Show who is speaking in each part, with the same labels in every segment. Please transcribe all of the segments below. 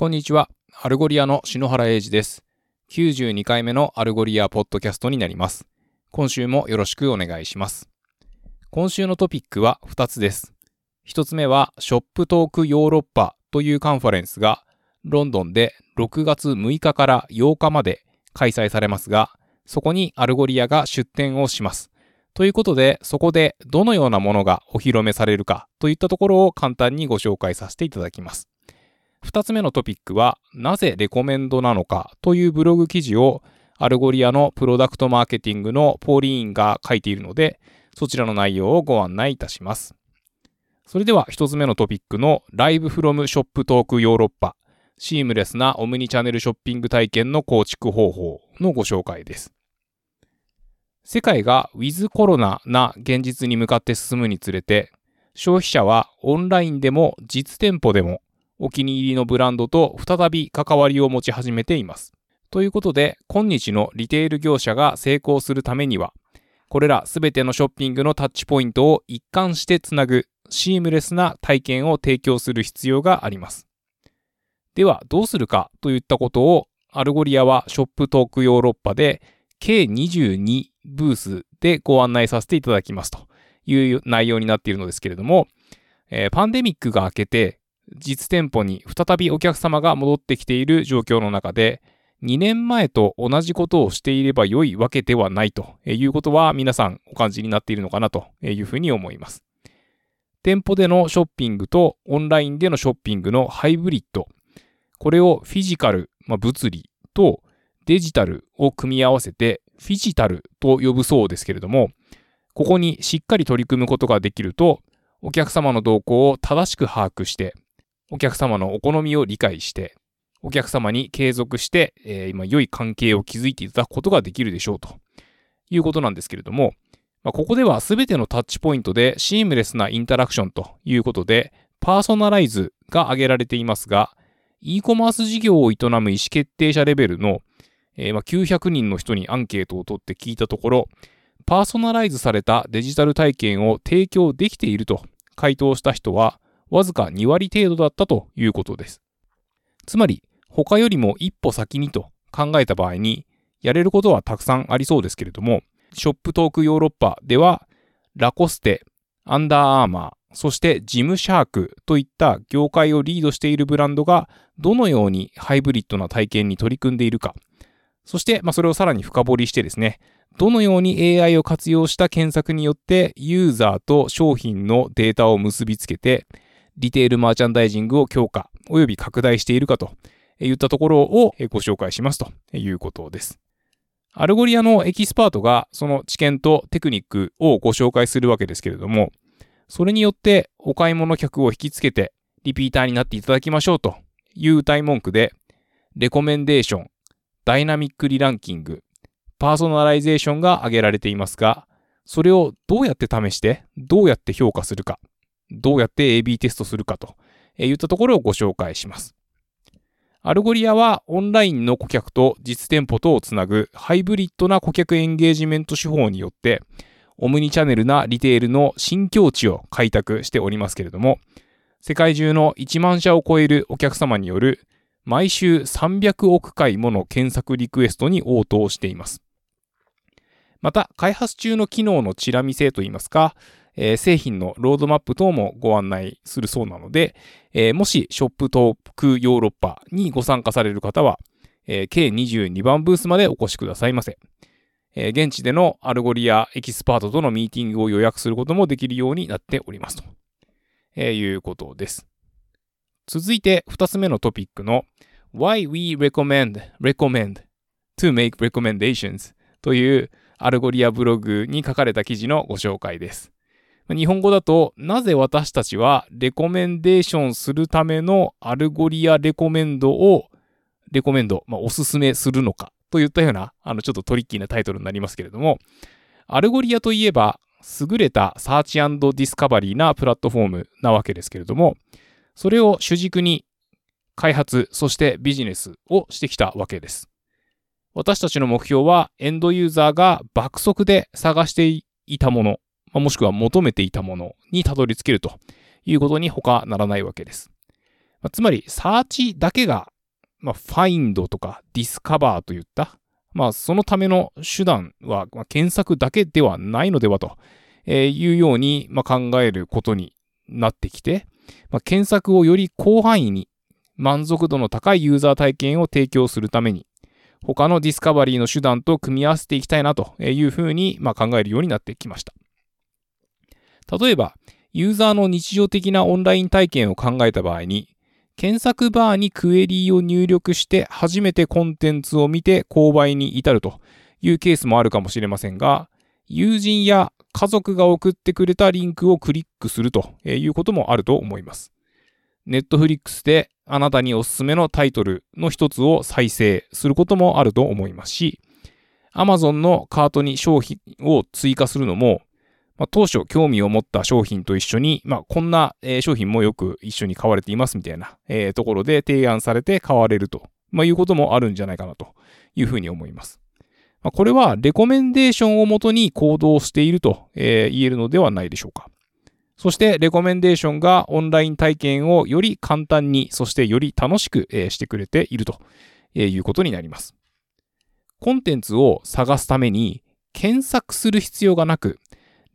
Speaker 1: こんにちは。 Algolia の篠原英二です。92回目の Algolia ポッドキャストになります。今週もよろしくお願いします。今週のトピックは2つです。1つ目は、 Shoptalk Europe というカンファレンスが、ロンドンで6月6日から8日まで開催されますが、そこに Algolia が出展をします。ということで、そこでどのようなものがお披露目されるかといったところを簡単にご紹介させていただきます。二つ目のトピックは、なぜレコメンドなのかというブログ記事を Algolia のプロダクトマーケティングのポーリーンが書いているので、そちらの内容をご案内いたします。それでは一つ目のトピックの Live from Shoptalk Europe、シームレスなオムニチャンネルショッピング体験の構築方法のご紹介です。世界がウィズコロナな現実に向かって進むにつれて、消費者はオンラインでも実店舗でもお気に入りのブランドと再び関わりを持ち始めています。ということで、今日のリテール業者が成功するためには、これらすべてのショッピングのタッチポイントを一貫してつなぐシームレスな体験を提供する必要があります。では、どうするかといったことを、 Algolia は Shoptalk Europe で K22ブースでご案内させていただきますという内容になっているのですけれども、えーパンデミックが明けて実店舗に再びお客様が戻ってきている状況の中で、2年前と同じことをしていれば良いわけではないということは皆さんお感じになっているのかなというふうに思います。店舗でのショッピングとオンラインでのショッピングのハイブリッド。これをフィジカル、まあ、物理とデジタルを組み合わせてフィジタルと呼ぶそうですけれども、ここにしっかり取り組むことができると、お客様の動向を正しく把握して、お客様のお好みを理解して、お客様に継続して、えー今良い関係を築いていただくことができるでしょうと。いうことなんですけれども、まあ、ここでは全てのタッチポイントでシームレスなインタラクションということで、パーソナライズが挙げられていますが、e コマース事業を営む意思決定者レベルの、えーまあ900人の人にアンケートを取って聞いたところ、パーソナライズされたデジタル体験を提供できていると回答した人は、わずか2割程度だったということです。つまり、他よりも一歩先にと考えた場合に、やれることはたくさんありそうですけれども、ショップトークヨーロッパでは、ラコステ、アンダーアーマー、そしてジムシャークといった業界をリードしているブランドがどのようにハイブリッドな体験に取り組んでいるか、そして、まあ、それをさらに深掘りしてですね、どのように AI を活用した検索によってユーザーと商品のデータを結びつけて、リテールマーチャンダイジングを強化及び拡大しているかといったところをご紹介しますということです。 Algolia のエキスパートがその知見とテクニックをご紹介するわけですけれども、それによってお買い物客を引きつけてリピーターになっていただきましょうという謳い文句で、レコメンデーション、 Dynamic Re-Ranking、パーソナライゼーションが挙げられていますが、それをどうやって試して、どうやって評価するか、どうやって AB テストするかといったところをご紹介します。 Algolia はオンラインの顧客と実店舗とをつなぐハイブリッドな顧客エンゲージメント手法によって、オムニチャンネルなリテールの新境地を開拓しておりますけれども、世界中の1万社を超えるお客様による毎週300億回もの検索リクエストに応答しています。また、開発中の機能のチラ見せといいますか、えー製品のロードマップ等もご案内するそうなので、えーもしショップトークヨーロッパにご参加される方は、えー計22番ブースまでお越しくださいませ。えー現地での Algolia エキスパートとのミーティングを予約することもできるようになっておりますと、えーいうことです。続いて2つ目のトピックの Why we recommend, recommend to make recommendations という Algolia ブログに書かれた記事のご紹介です。日本語だと、なぜ私たちはレコメンデーションするための Algolia Recommend を、レコメンド、まあ、おすすめするのかといったような、あの、ちょっとトリッキーなタイトルになりますけれども、 Algolia といえば、優れた search discovery なプラットフォームなわけですけれども、それを主軸に開発、そしてビジネスをしてきたわけです。私たちの目標は、エンドユーザーが爆速で探していたもの、もしくは求めていたものにたどり着けるということに他ならないわけです。つまり、サーチだけがまあ、 find とか discover といった、まあ、そのための手段は、まあ、検索だけではないのではというように、まあ、考えることになってきて、まあ、検索をより広範囲に満足度の高いユーザー体験を提供するために、他の discovery の手段と組み合わせていきたいなというふうに、まあ、考えるようになってきました。例えば、ユーザーの日常的なオンライン体験を考えた場合に、検索バーにクエリーを入力して初めてコンテンツを見て購買に至るというケースもあるかもしれませんが、友人や家族が送ってくれたリンクをクリックするということもあると思います。ネットフリックスであなたにおすすめのタイトルの一つを再生することもあると思いますし、Amazon のカートに商品を追加するのも、まあ、当初興味を持った商品と一緒に、まあ、こんな、え商品もよく一緒に買われていますみたいな、えところで提案されて買われると、まあ、いうこともあるんじゃないかなというふうに思います。まあ、これはレコメンデーションをもとに行動していると、え言えるのではないでしょうか。そして、レコメンデーションがオンライン体験をより簡単に、そしてより楽しくしてくれているということになります。コンテンツを探すために検索する必要がなく、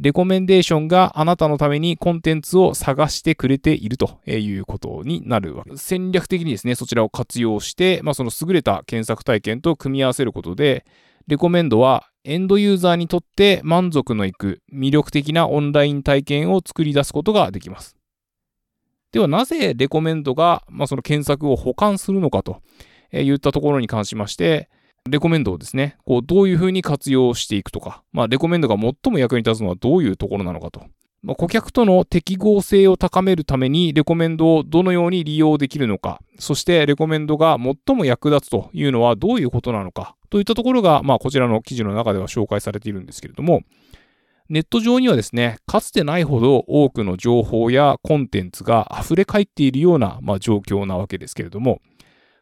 Speaker 1: レコメンデーションがあなたのためにコンテンツを探してくれているということになるわけです。戦略的にですね、そちらを活用して、まあ、その優れた検索体験と組み合わせることで、レコメンドはエンドユーザーにとって満足のいく魅力的なオンライン体験を作り出すことができます。ではなぜレコメンドが、まあ、その検索を補完するのかといったところに関しまして、レコメンドをですね、こうどういうふうに活用していくとか、まあ、レコメンドが最も役に立つのはどういうところなのかと。まあ、顧客との適合性を高めるためにレコメンドをどのように利用できるのか、そしてレコメンドが最も役立つというのはどういうことなのか、といったところが、まあ、こちらの記事の中では紹介されているんですけれども、ネット上にはですね、かつてないほど多くの情報やコンテンツが溢れ返っているような、まあ、状況なわけですけれども、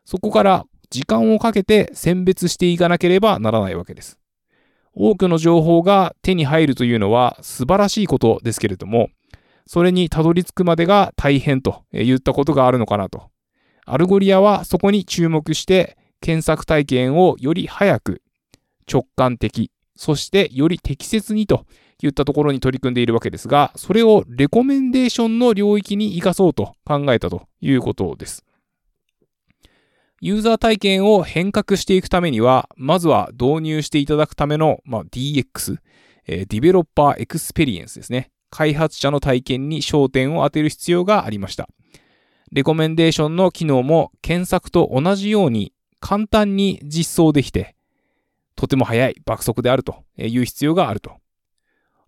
Speaker 1: そこから時間をかけて選別していかなければならないわけです。多くの情報が手に入るというのは素晴らしいことですけれども、それにたどり着くまでが大変といったことがあるのかなと。 Algolia はそこに注目して検索体験をより早く、直感的、そしてより適切にといったところに取り組んでいるわけですが、それをレコメンデーションの領域に活かそうと考えたということです。ユーザー体験を変革していくためには、まずは導入していただくための、まあ、DX、えー、 developer experience ですね。開発者の体験に焦点を当てる必要がありました。レコメンデーションの機能も検索と同じように簡単に実装できて、とても早い爆速であるという必要があると。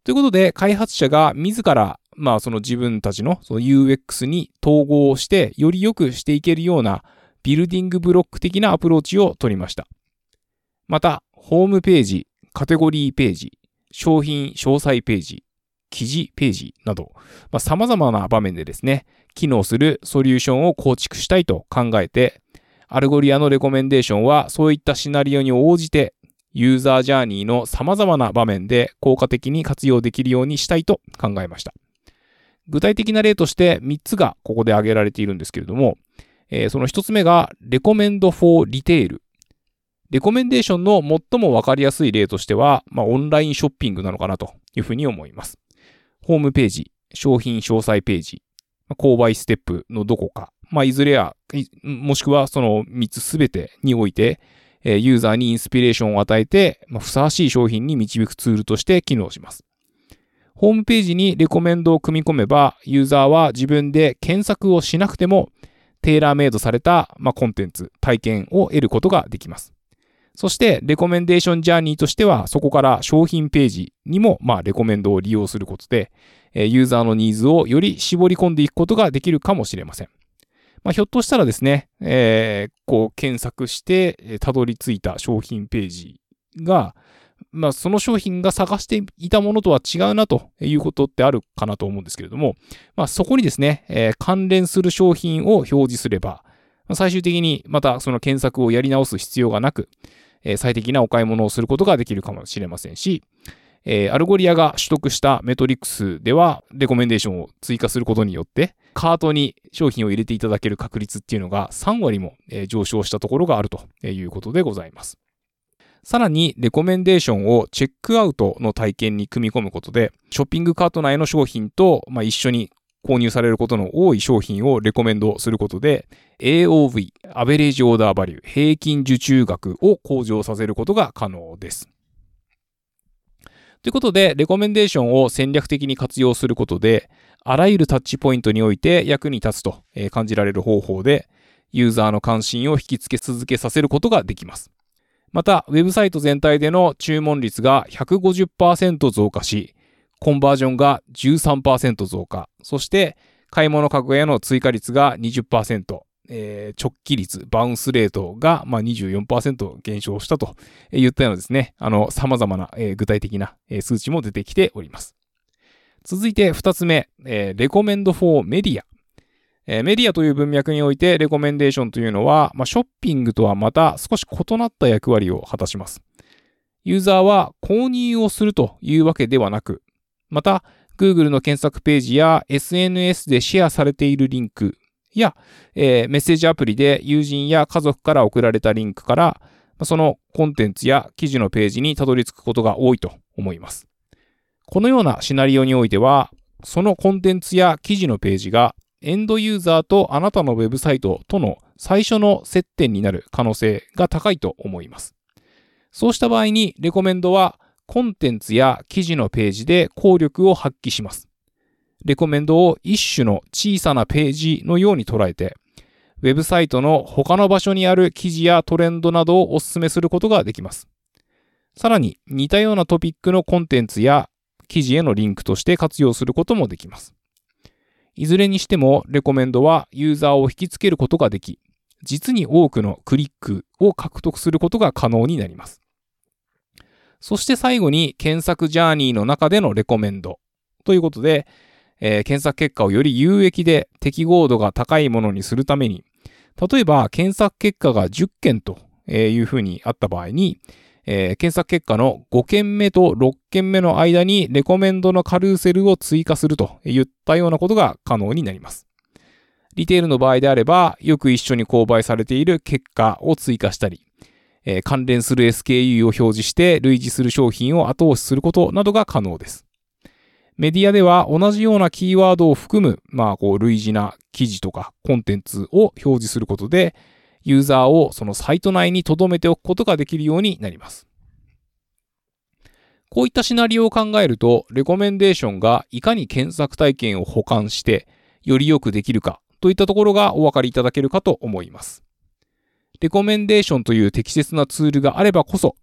Speaker 1: ということで、開発者が自ら、まあその自分たちのその UX に統合して、より良くしていけるようなビルディングブロック的なアプローチを取りました。また、ホームページ、カテゴリーページ、商品詳細ページ、記事ページなど、まあ、様々な場面でですね、機能するソリューションを構築したいと考えて、 Algolia のレコメンデーションはそういったシナリオに応じて、ユーザージャーニーの様々な場面で効果的に活用できるようにしたいと考えました。具体的な例として3つがここで挙げられているんですけれども、えー、その一つ目が、 Recommend for retail。レコメンデーションの最もわかりやすい例としては、まあ、オンラインショッピングなのかなというふうに思います。ホームページ、商品詳細ページ、購買ステップのどこか、まあ、いずれや、もしくはその3つすべてにおいて、ユーザーにインスピレーションを与えて、まあ、ふさわしい商品に導くツールとして機能します。ホームページにレコメンドを組み込めば、ユーザーは自分で検索をしなくても、テーラーメイドされた、まあ、コンテンツ、体験を得ることができます。そして、レコメンデーションジャーニーとしては、そこから商品ページにも、まあ、レコメンドを利用することで、ユーザーのニーズをより絞り込んでいくことができるかもしれません。まあ、ひょっとしたらですね、えー、こう、検索して、たどり着いた商品ページが、まあ、その商品が探していたものとは違うなということってあるかなと思うんですけれども、まあ、そこにですね、えー、関連する商品を表示すれば、最終的にまたその検索をやり直す必要がなく、えー、最適なお買い物をすることができるかもしれませんし、えー、 Algolia が取得したメトリックスでは、レコメンデーションを追加することによって、カートに商品を入れていただける確率っていうのが3割も上昇したところがあるということでございます。さらに、レコメンデーションをチェックアウトの体験に組み込むことで、ショッピングカート内の商品と、まあ、一緒に購入されることの多い商品をレコメンドすることで、AOV、 average order value、平均受注額を向上させることが可能です。ということで、レコメンデーションを戦略的に活用することで、あらゆるタッチポイントにおいて役に立つと感じられる方法で、ユーザーの関心を引きつけ続けさせることができます。また、ウェブサイト全体での注文率が150%増加し、コンバージョンが13%増加、そして買い物格への追加率が20%、えー、直帰率、バウンスレートが、まあ、24%減少したといったようなですね、あの、様々な、えー、具体的な、えー、数値も出てきております。続いて二つ目、えー、レコメンドフォーメディア。え、メディアという文脈において、レコメンデーションというのは、まあ、ショッピングとはまた少し異なった役割を果たします。ユーザーは購入をするというわけではなく、また、Google の検索ページや SNS でシェアされているリンクや、えー、メッセージアプリで友人や家族から送られたリンクから、そのコンテンツや記事のページにたどり着くことが多いと思います。このようなシナリオにおいては、そのコンテンツや記事のページがエンドユーザーとあなたのウェブサイトとの最初の接点になる可能性が高いと思います。そうした場合に、レコメンドはコンテンツや記事のページで効力を発揮します。レコメンドを一種の小さなページのように捉えて、ウェブサイトの他の場所にある記事やトレンドなどをお勧めすることができます。さらに似たようなトピックのコンテンツや記事へのリンクとして活用することもできます。いずれにしてもレコメンドはユーザーを引きつけることができ、実に多くのクリックを獲得することが可能になります。そして最後に検索ジャーニーの中でのレコメンドということで、えー、検索結果をより有益で適合度が高いものにするために、例えば検索結果が10件というふうにあった場合に、えー、検索結果の5件目と6件目の間にレコメンドのカルーセルを追加するといったようなことが可能になります。リテールの場合であれば、よく一緒に購買されている結果を追加したり、えー、関連する SKU を表示して類似する商品を後押しすることなどが可能です。メディアでは同じようなキーワードを含む、まあ、こう、類似な記事とかコンテンツを表示することで、ユーザーをそのサイト内に留めておくことができるようになります。こういったシナリオを考えると、レコメンデーションがいかに検索体験を補完して、よりよくできるかといったところがお分かりいただけるかと思います。レコメンデーションという適切なツールがあればこそ、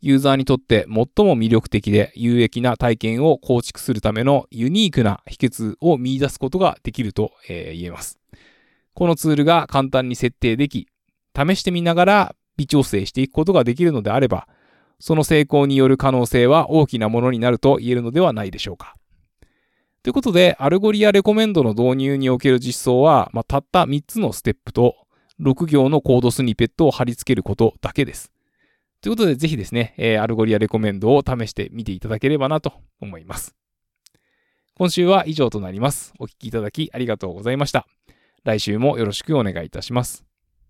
Speaker 1: ユーザーにとって最も魅力的で有益な体験を構築するためのユニークな秘訣を見出すことができると、え言えます。このツールが簡単に設定でき、試してみながら微調整していくことができるのであれば、その成功による可能性は大きなものになると言えるのではないでしょうか。ということで、 Algolia Recommend の導入における実装は、まあ、たった3つのステップと、6行の code snippet を貼り付けることだけです。ということで、ぜひですね、えー、 Algolia Recommend を試してみていただければなと思います。今週は以上となります。お聴きいただきありがとうございました。来週もよろしくお願いいたします。